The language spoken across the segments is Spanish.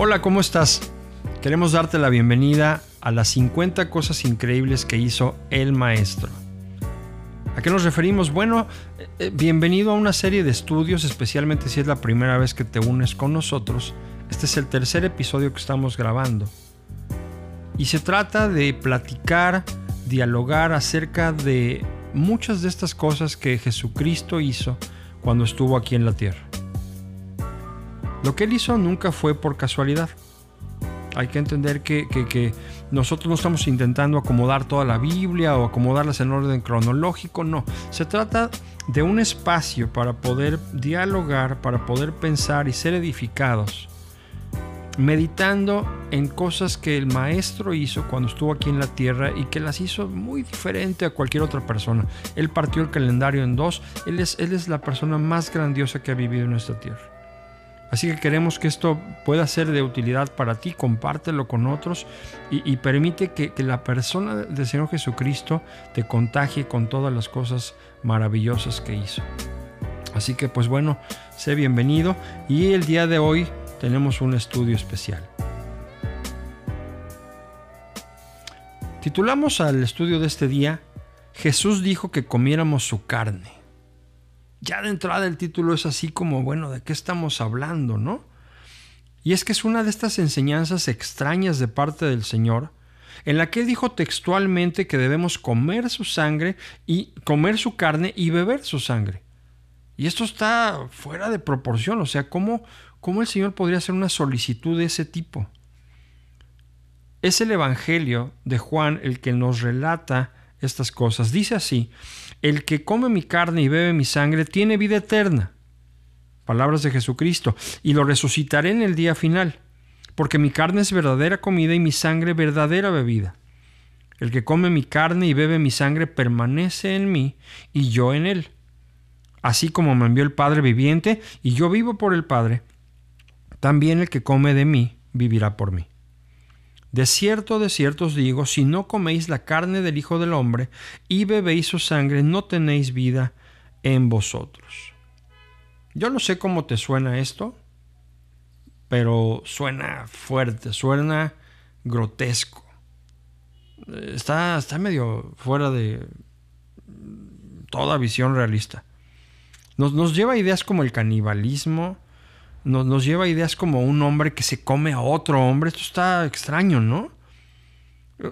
Hola, ¿cómo estás? Queremos darte la bienvenida a las 50 cosas increíbles que hizo el maestro. ¿A qué nos referimos? Bueno, eh, eh, bienvenido a una serie de estudios, especialmente si es la primera vez que te unes con nosotros. Este es el tercer episodio que estamos grabando. Y se trata de platicar, dialogar acerca de muchas de estas cosas que Jesucristo hizo cuando estuvo aquí en la tierra. Lo que él hizo nunca fue por casualidad. Hay que entender que, nosotros no estamos intentando acomodar toda la Biblia o acomodarlas en orden cronológico, no. Se trata de un espacio para poder dialogar, para poder pensar y ser edificados, meditando en cosas que el maestro hizo cuando estuvo aquí en la tierra y que las hizo muy diferente a cualquier otra persona. Él partió el calendario en dos, él es, él es la persona más grandiosa que ha vivido en nuestra tierra. Así que queremos que esto pueda ser de utilidad para ti, compártelo con otros y, permite que, la persona del Señor Jesucristo te contagie con todas las cosas maravillosas que hizo. Así que pues bueno, sé bienvenido y el día de hoy tenemos un estudio especial. Titulamos al estudio de este día, Jesús dijo que comiéramos su carne ya de entrada el título es así como, bueno, ¿de qué estamos hablando, no? Y es que es una de estas enseñanzas extrañas de parte del Señor, en la que dijo textualmente que debemos comer su sangre y comer su carne y beber su sangre. Y esto está fuera de proporción, o sea, ¿cómo, cómo el Señor podría hacer una solicitud de ese tipo? Es el Evangelio de Juan el que nos relata estas cosas. Dice así, el que come mi carne y bebe mi sangre tiene vida eterna. Palabras de Jesucristo, y lo resucitaré en el día final, porque mi carne es verdadera comida y mi sangre verdadera bebida. El que come mi carne y bebe mi sangre permanece en mí y yo en él. Así como me envió el Padre viviente y yo vivo por el Padre, también el que come de mí vivirá por mí. De cierto, de cierto os digo, si no coméis la carne del Hijo del Hombre y bebéis su sangre, no tenéis vida en vosotros. Yo no sé cómo te suena esto, pero suena fuerte, suena grotesco. Está, está medio fuera de toda visión realista. Nos, nos lleva a ideas como el canibalismo, nos, lleva a ideas como un hombre que se come a otro hombre. Esto está extraño, ¿no?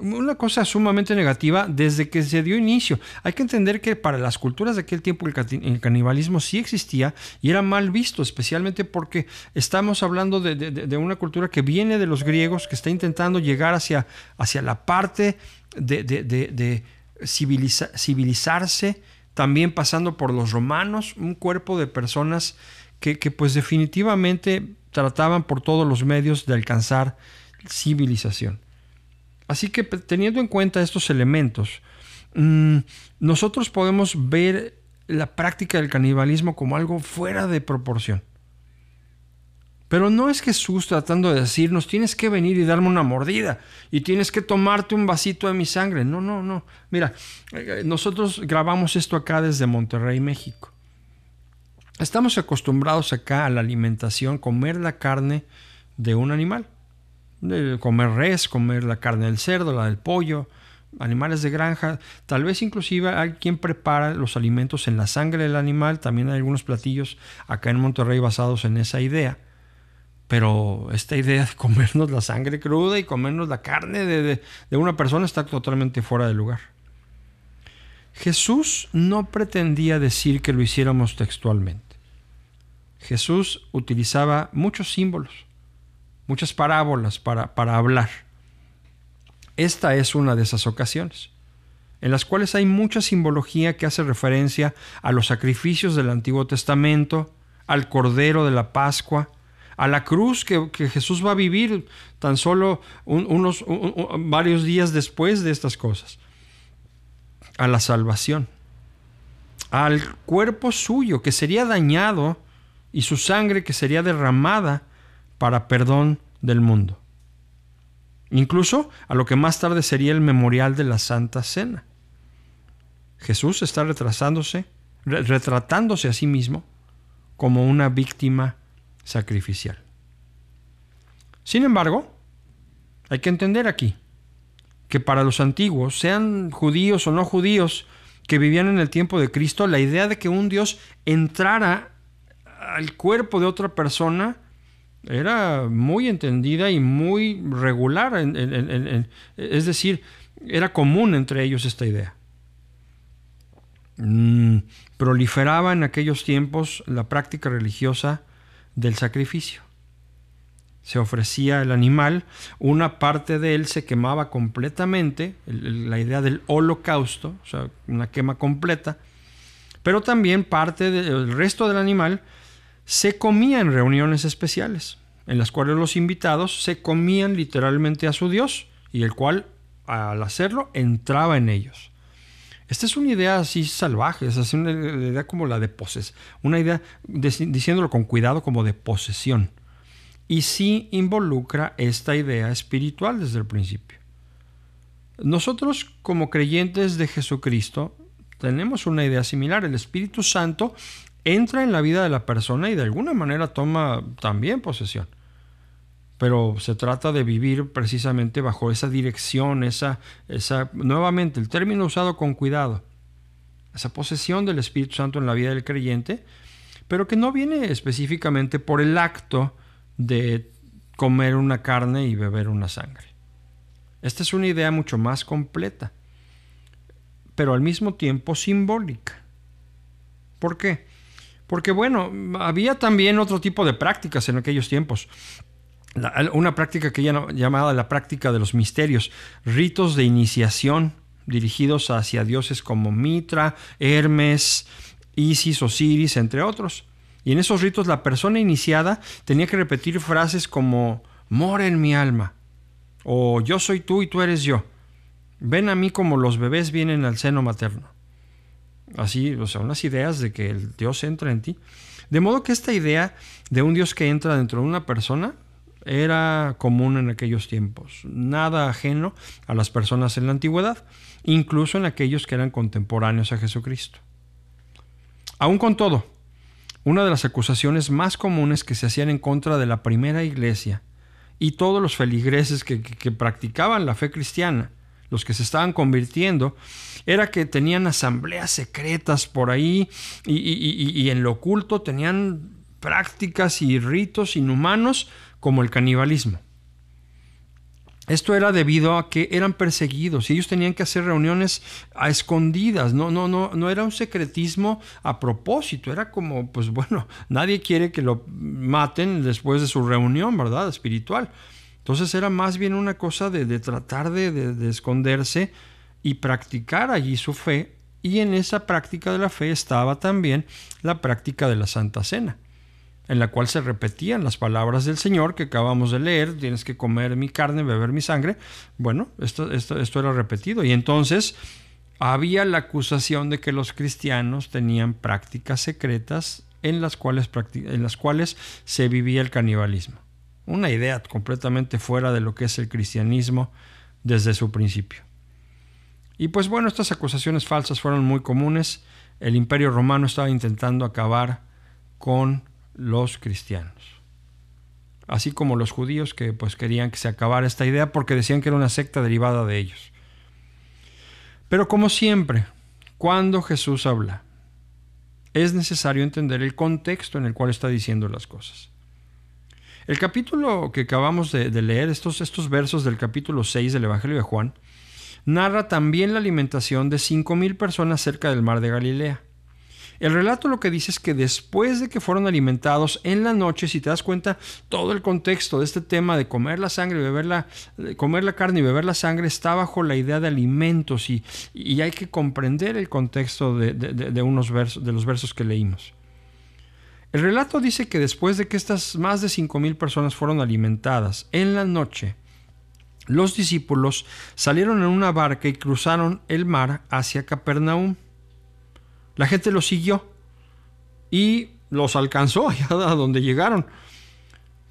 Una cosa sumamente negativa desde que se dio inicio. Hay que entender que para las culturas de aquel tiempo el canibalismo sí existía y era mal visto, especialmente porque estamos hablando de, una cultura que viene de los griegos, que está intentando llegar hacia, hacia la parte de, civilizarse, también pasando por los romanos, un cuerpo de personas que, pues definitivamente trataban por todos los medios de alcanzar civilización. Así que teniendo en cuenta estos elementos, mm, nosotros podemos ver la práctica del canibalismo como algo fuera de proporción. Pero no es Jesús tratando de decirnos, tienes que venir y darme una mordida y tienes que tomarte un vasito de mi sangre. No, no, no. Mira, eh, nosotros grabamos esto acá desde Monterrey, México. Estamos acostumbrados acá a la alimentación, comer la carne de un animal. comer res, comer la carne del cerdo, la del pollo, animales de granja. Tal vez inclusive hay quien prepara los alimentos en la sangre del animal. También hay algunos platillos acá en Monterrey basados en esa idea. Pero esta idea de comernos la sangre cruda y comernos la carne de, de una persona está totalmente fuera de lugar. Jesús no pretendía decir que lo hiciéramos textualmente. Jesús utilizaba muchos símbolos, muchas parábolas para, para hablar. Esta es una de esas ocasiones, en las cuales hay mucha simbología que hace referencia a los sacrificios del Antiguo Testamento, al Cordero de la Pascua, a la cruz que, Jesús va a vivir tan solo unos varios días después de estas cosas, a la salvación, al cuerpo suyo que sería dañado y su sangre que sería derramada para perdón del mundo. Incluso a lo que más tarde sería el memorial de la Santa Cena. Jesús está retrasándose, retratándose a sí mismo como una víctima sacrificial. Sin embargo, hay que entender aquí que para los antiguos, sean judíos o no judíos, que vivían en el tiempo de Cristo, la idea de que un Dios entrara al cuerpo de otra persona era muy entendida y muy regular. es decir, era común entre ellos esta idea. Mm, proliferaba en aquellos tiempos la práctica religiosa del sacrificio. Se ofrecía el animal, una parte de él se quemaba completamente, la idea del holocausto, o sea, una quema completa, pero también parte del resto del animal se comía en reuniones especiales, en las cuales los invitados se comían literalmente a su Dios y el cual al hacerlo entraba en ellos. Esta es una idea así salvaje, es una idea como la de posesión, una idea, diciéndolo con cuidado, como de posesión. Y sí involucra esta idea espiritual desde el principio. Nosotros como creyentes de Jesucristo tenemos una idea similar. El Espíritu Santo entra en la vida de la persona y de alguna manera toma también posesión pero se trata de vivir precisamente bajo esa dirección, esa, esa, nuevamente el término usado con cuidado, esa posesión del Espíritu Santo en la vida del creyente, pero que no viene específicamente por el acto de comer una carne y beber una sangre. Esta es una idea mucho más completa, pero al mismo tiempo simbólica. ¿Por qué? Porque bueno, había también otro tipo de prácticas en aquellos tiempos una práctica que llamaba la práctica de los misterios, ritos de iniciación dirigidos hacia dioses como Mitra, Hermes, Isis, Osiris, entre otros. Y en esos ritos la persona iniciada tenía que repetir frases como mora en mi alma o yo soy tú y tú eres yo. Ven a mí como los bebés vienen al seno materno. Así, o sea, unas ideas de que el Dios entra en ti. De modo que esta idea de un Dios que entra dentro de una persona era común en aquellos tiempos, nada ajeno a las personas en la antigüedad, incluso en aquellos que eran contemporáneos a Jesucristo. Aún con todo, una de las acusaciones más comunes que se hacían en contra de la primera iglesia y todos los feligreses que, practicaban la fe cristiana, los que se estaban convirtiendo, era que tenían asambleas secretas por ahí y, en lo oculto tenían prácticas y ritos inhumanos como el canibalismo. Esto era debido a que eran perseguidos y ellos tenían que hacer reuniones a escondidas. No, no, no, no era un secretismo a propósito. Era como, pues bueno, nadie quiere que lo maten después de su reunión, ¿verdad? Espiritual. Entonces era más bien una cosa de, tratar de esconderse y practicar allí su fe. Y en esa práctica de la fe estaba también la práctica de la Santa Cena en la cual se repetían las palabras del Señor que acabamos de leer, tienes que comer mi carne, beber mi sangre. Bueno, esto, esto, esto era repetido. Y entonces había la acusación de que los cristianos tenían prácticas secretas en las cuales, en las cuales se vivía el canibalismo. Una idea completamente fuera de lo que es el cristianismo desde su principio. Y pues bueno, estas acusaciones falsas fueron muy comunes. El imperio romano estaba intentando acabar con los cristianos. Así como los judíos que pues querían que se acabara esta idea porque decían que era una secta derivada de ellos. Pero como siempre, cuando Jesús habla, es necesario entender el contexto en el cual está diciendo las cosas. El capítulo que acabamos de, leer, estos, versos del capítulo 6 del Evangelio de Juan, narra también la alimentación de 5.000 personas cerca del mar de Galilea. El relato lo que dice es que después de que fueron alimentados en la noche, si te das cuenta, todo el contexto de este tema de comer la sangre y beber la, comer la carne y beber la sangre está bajo la idea de alimentos y, hay que comprender el contexto de, unos versos, de los versos que leímos. El relato dice que después de que estas más de 5.000 personas fueron alimentadas en la noche, los discípulos salieron en una barca y cruzaron el mar hacia Capernaum. La gente los siguió y los alcanzó allá a donde llegaron.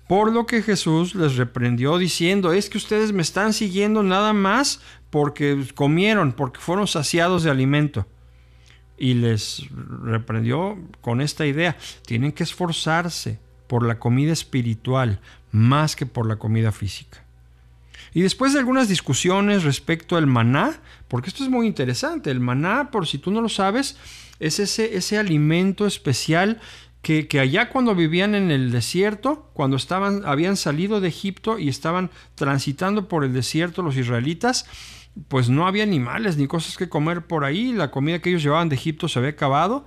Por lo que Jesús les reprendió diciendo, es que ustedes me están siguiendo nada más porque comieron, porque fueron saciados de alimento. Y les reprendió con esta idea, tienen que esforzarse por la comida espiritual más que por la comida física. Y después de algunas discusiones respecto al maná, porque esto es muy interesante, el maná, por si tú no lo sabes, es ese, ese alimento especial que, que, allá cuando vivían en el desierto, cuando estaban, habían salido de Egipto y estaban transitando por el desierto los israelitas, pues no había animales ni cosas que comer por ahí, la comida que ellos llevaban de Egipto se había acabado,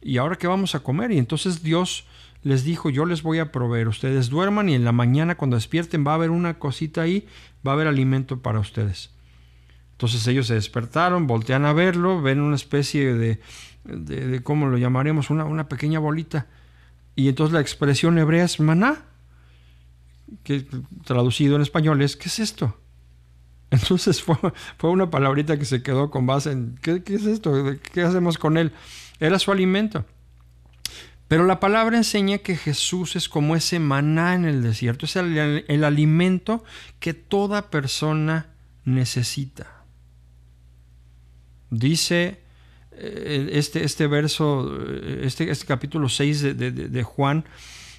y ahora qué vamos a comer? Y entonces Dios les dijo, yo les voy a proveer, ustedes duerman y en la mañana cuando despierten va a haber una cosita ahí, va a haber alimento para ustedes. Entonces ellos se despertaron, voltean a verlo, ven una especie de, de, ¿cómo lo llamaremos? Una, una, pequeña bolita. Y entonces la expresión hebrea es maná, que traducido en español es, ¿qué es esto? Entonces fue, fue una palabrita que se quedó con base en, ¿qué, ¿qué es esto? ¿Qué hacemos con él? Era su alimento. Pero la palabra enseña que Jesús es como ese maná en el desierto, es el, el, alimento que toda persona necesita. Dice eh, este, este verso, eh, este, este capítulo 6 de, de, de Juan,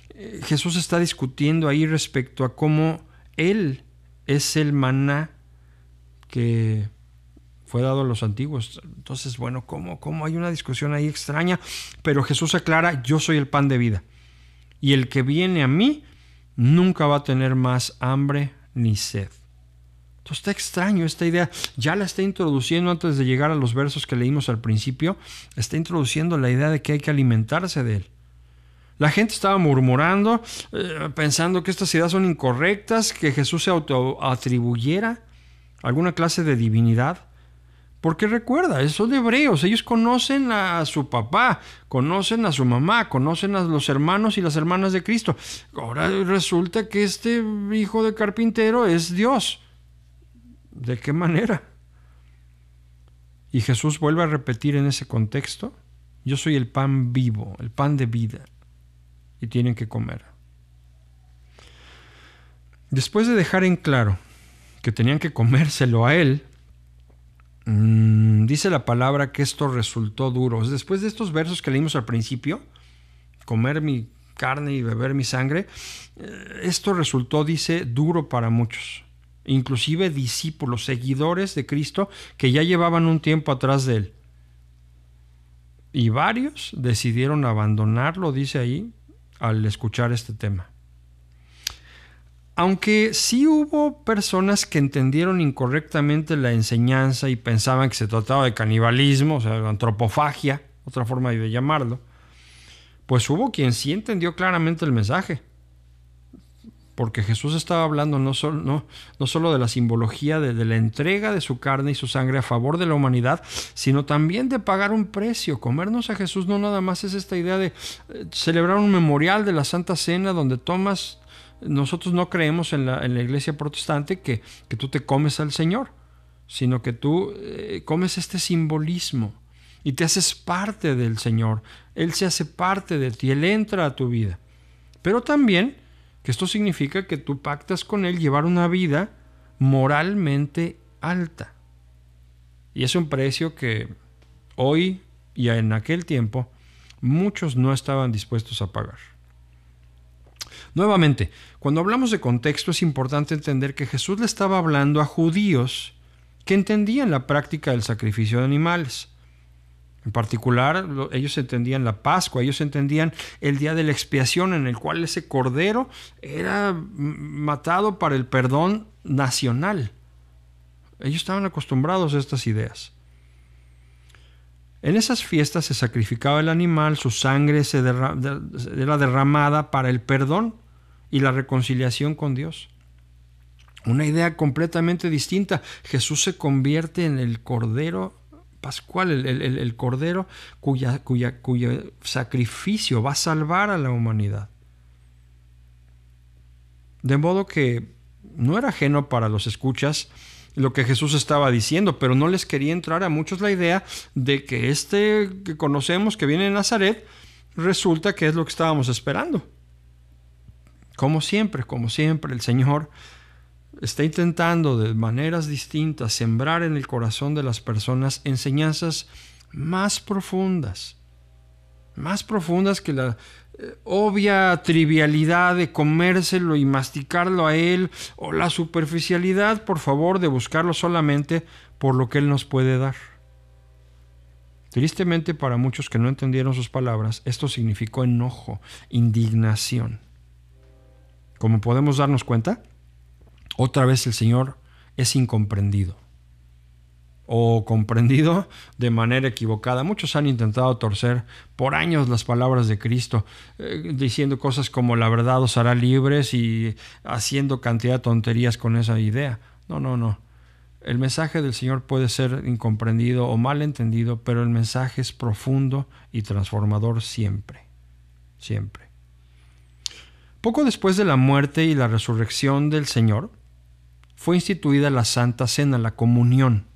eh, Jesús está discutiendo ahí respecto a cómo Él es el maná que fue dado a los antiguos. Entonces, bueno, ¿cómo, ¿cómo hay una discusión ahí extraña? Pero Jesús aclara, yo soy el pan de vida. Y el que viene a mí nunca va a tener más hambre ni sed. Entonces está extraño esta idea. Ya la está introduciendo antes de llegar a los versos que leímos al principio. Está introduciendo la idea de que hay que alimentarse de él. La gente estaba murmurando, eh, pensando que estas ideas son incorrectas, que Jesús se autoatribuyera alguna clase de divinidad. Porque recuerda, son hebreos, ellos conocen a su papá, conocen a su mamá, conocen a los hermanos y las hermanas de Cristo. Ahora resulta que este hijo de carpintero es Dios. ¿De qué manera? Y Jesús vuelve a repetir en ese contexto, yo soy el pan vivo, el pan de vida, y tienen que comer. Después de dejar en claro que tenían que comérselo a él, Mm, dice la palabra que esto resultó duro. Después de estos versos que leímos al principio, comer mi carne y beber mi sangre, eh, esto resultó, dice, duro para muchos. Inclusive discípulos, seguidores de Cristo que ya llevaban un tiempo atrás de él. Y varios decidieron abandonarlo, dice ahí, al escuchar este tema. Aunque sí hubo personas que entendieron incorrectamente la enseñanza y pensaban que se trataba de canibalismo, o sea, antropofagia, otra forma de llamarlo, pues hubo quien sí entendió claramente el mensaje. Porque Jesús estaba hablando no solo, no, no solo de la simbología de, de la entrega de su carne y su sangre a favor de la humanidad, sino también de pagar un precio. Comernos a Jesús no nada más es esta idea de eh, celebrar un memorial de la Santa Cena donde tomas nosotros no creemos en la, iglesia protestante que, tú te comes al Señor, sino que tú eh, comes este simbolismo y te haces parte del Señor. Él se hace parte de ti, Él entra a tu vida. Pero también que esto significa que tú pactas con Él llevar una vida moralmente alta. Y es un precio que hoy y en aquel tiempo muchos no estaban dispuestos a pagar. Nuevamente, cuando hablamos de contexto es importante entender que Jesús le estaba hablando a judíos que entendían la práctica del sacrificio de animales. En particular, ellos entendían la Pascua, ellos entendían el día de la expiación en el cual ese cordero era matado para el perdón nacional. Ellos estaban acostumbrados a estas ideas. En esas fiestas se sacrificaba el animal, su sangre se era derramada para el perdón y la reconciliación con Dios. Una idea completamente distinta. Jesús se convierte en el Cordero Pascual, el, Cordero cuya, cuya, cuyo sacrificio va a salvar a la humanidad. De modo que no era ajeno para los escuchas lo que Jesús estaba diciendo, pero no les quería entrar a muchos la idea de que este que conocemos que viene de Nazaret resulta que es lo que estábamos esperando. Como siempre, como siempre, el Señor está intentando de maneras distintas sembrar en el corazón de las personas enseñanzas más profundas. Más profundas que la eh, obvia trivialidad de comérselo y masticarlo a Él, o la superficialidad, por favor, de buscarlo solamente por lo que Él nos puede dar. Tristemente para muchos que no entendieron sus palabras, esto significó enojo, indignación. Como podemos darnos cuenta, otra vez el Señor es incomprendido o comprendido de manera equivocada. Muchos han intentado torcer por años las palabras de Cristo, eh, diciendo cosas como la verdad os hará libres y haciendo cantidad de tonterías con esa idea. No, no, no. El mensaje del Señor puede ser incomprendido o mal entendido, pero el mensaje es profundo y transformador siempre, siempre. Poco después de la muerte y la resurrección del Señor, fue instituida la Santa Cena, la comunión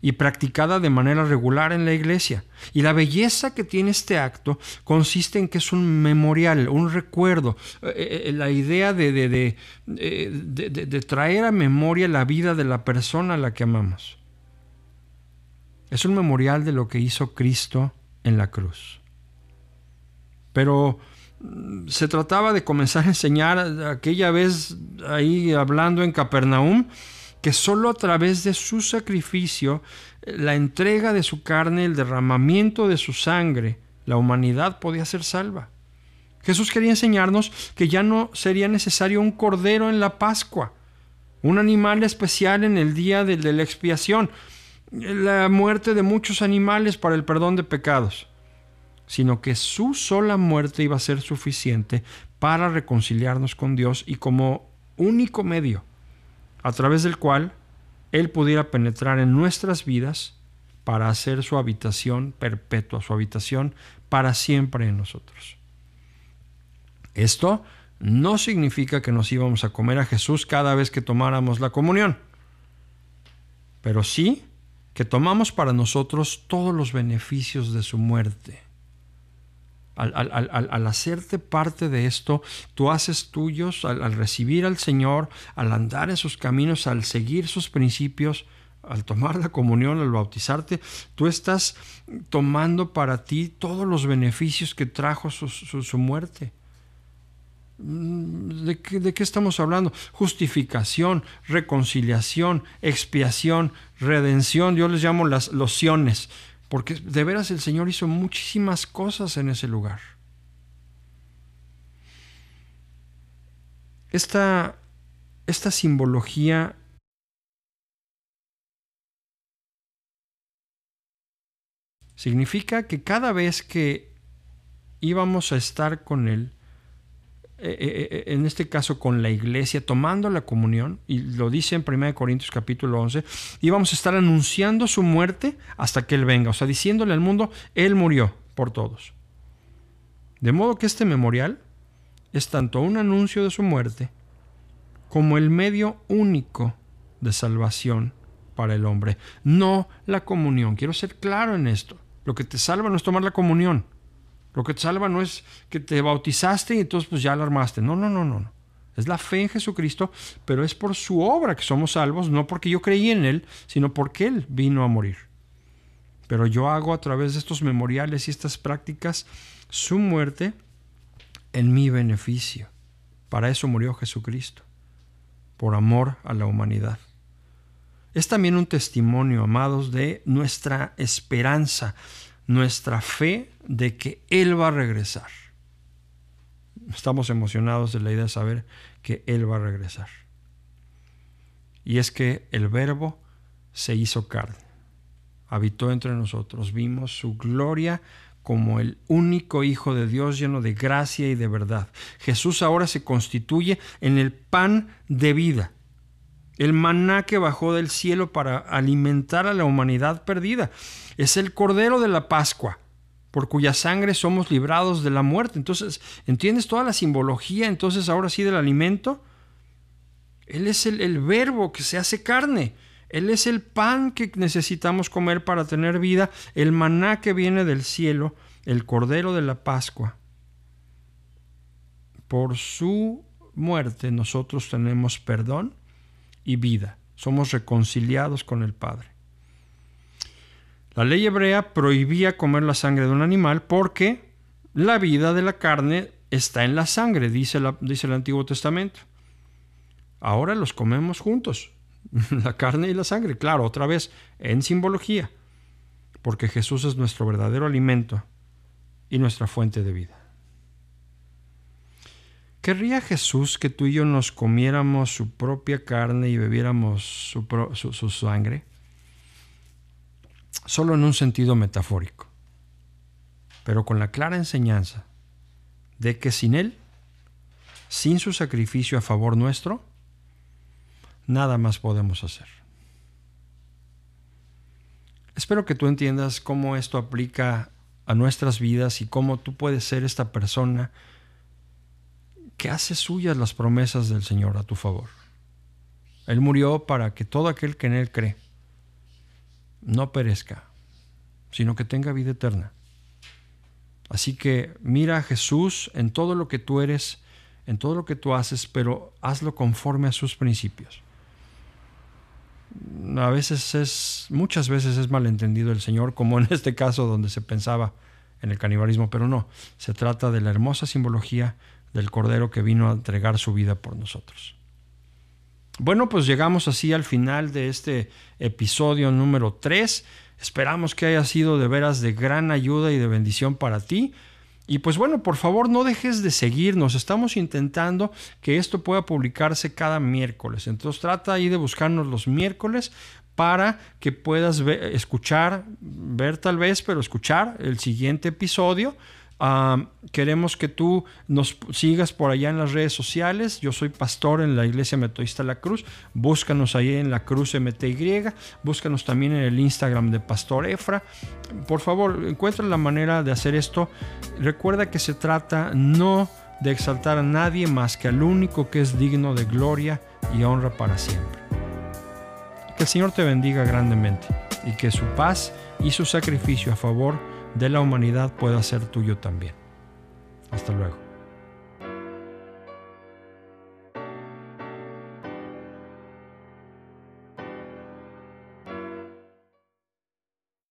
y practicada de manera regular en la iglesia. Y la belleza que tiene este acto consiste en que es un memorial, un recuerdo, eh, eh, eh, la idea de, de, de, traer a memoria la vida de la persona a la que amamos. Es un memorial de lo que hizo Cristo en la cruz. Pero mm, se trataba de comenzar a enseñar aquella vez ahí hablando en Capernaum, que solo a través de su sacrificio, la entrega de su carne, el derramamiento de su sangre, la humanidad podía ser salva. Jesús quería enseñarnos que ya no sería necesario un cordero en la Pascua, un animal especial en el día de, la expiación, la muerte de muchos animales para el perdón de pecados, sino que su sola muerte iba a ser suficiente para reconciliarnos con Dios y como único medio a través del cual Él pudiera penetrar en nuestras vidas para hacer su habitación perpetua, su habitación para siempre en nosotros. Esto no significa que nos íbamos a comer a Jesús cada vez que tomáramos la comunión, pero sí que tomamos para nosotros todos los beneficios de su muerte al, hacerte parte de esto, tú haces tuyos, al, recibir al Señor, al andar en sus caminos, al seguir sus principios, al tomar la comunión, al bautizarte, tú estás tomando para ti todos los beneficios que trajo su, muerte. Mm, ¿De qué, ¿De qué, estamos hablando? Justificación, reconciliación, expiación, redención. Yo les llamo las lociones. Porque de veras el Señor hizo muchísimas cosas en ese lugar. Esta, esta simbología significa que cada vez que íbamos a estar con Él, eh, eh, eh, en este caso con la iglesia, tomando la comunión, y lo dice en 1 Corintios capítulo 11, íbamos a estar anunciando su muerte hasta que Él venga, o sea, diciéndole al mundo, Él murió por todos. De modo que este memorial es tanto un anuncio de su muerte como el medio único de salvación para el hombre, no la comunión. Quiero ser claro en esto. Lo que te salva no es tomar la comunión. Lo que te salva no es que te bautizaste y entonces pues ya la armaste. No, no, no, no. Es la fe en Jesucristo, pero es por su obra que somos salvos, no porque yo creí en Él, sino porque Él vino a morir. Pero yo hago a través de estos memoriales y estas prácticas su muerte en mi beneficio. Para eso murió Jesucristo, por amor a la humanidad. Es también un testimonio, amados, de nuestra esperanza, nuestra fe de que Él va a regresar. Estamos emocionados de la idea de saber que Él va a regresar. Y es que el verbo se hizo carne, habitó entre nosotros, vimos su gloria como el único Hijo de Dios lleno de gracia y de verdad. Jesús ahora se constituye en el pan de vida, el maná que bajó del cielo para alimentar a la humanidad perdida. Es el Cordero de la Pascua, por cuya sangre somos librados de la muerte. Entonces, ¿entiendes toda la simbología entonces ahora sí del alimento? Él es el, el, verbo que se hace carne. Él es el pan que necesitamos comer para tener vida, el maná que viene del cielo, el cordero de la Pascua. Por su muerte nosotros tenemos perdón y vida. Somos reconciliados con el Padre. La ley hebrea prohibía comer la sangre de un animal porque la vida de la carne está en la sangre, dice, dice el Antiguo Testamento. Ahora los comemos juntos, la carne y la sangre, claro, otra vez en simbología, porque Jesús es nuestro verdadero alimento y nuestra fuente de vida. ¿Querría Jesús que tú y yo nos comiéramos su propia carne y bebiéramos su, su, sangre? Solo en un sentido metafórico, pero con la clara enseñanza de que sin Él, sin su sacrificio a favor nuestro, nada más podemos hacer. Espero que tú entiendas cómo esto aplica a nuestras vidas y cómo tú puedes ser esta persona que hace suyas las promesas del Señor a tu favor. Él murió para que todo aquel que en Él cree no perezca, sino que tenga vida eterna. Así que mira a Jesús en todo lo que tú eres, en todo lo que tú haces, pero hazlo conforme a sus principios. A veces es, muchas veces es malentendido el Señor, como en este caso donde se pensaba en el canibalismo, pero no, se trata de la hermosa simbología del Cordero que vino a entregar su vida por nosotros. Bueno, pues llegamos así al final de este episodio número 3. Esperamos que haya sido de veras de gran ayuda y de bendición para ti. Y pues bueno, por favor no dejes de seguirnos. Estamos intentando que esto pueda publicarse cada miércoles. Entonces trata ahí de buscarnos los miércoles para que puedas escuchar, ver tal vez, pero escuchar el siguiente episodio queremos que tú nos sigas por allá en las redes sociales. Yo soy pastor en la Iglesia Metodista La Cruz. Búscanos ahí en la Cruz MTY. Búscanos también en el Instagram de Pastor Efra. Por favor, encuentra la manera de hacer esto. Recuerda que se trata no de exaltar a nadie más que al único que es digno de gloria y honra para siempre. Que el Señor te bendiga grandemente y que su paz y su sacrificio a favor de la humanidad pueda ser tuyo también. Hasta luego.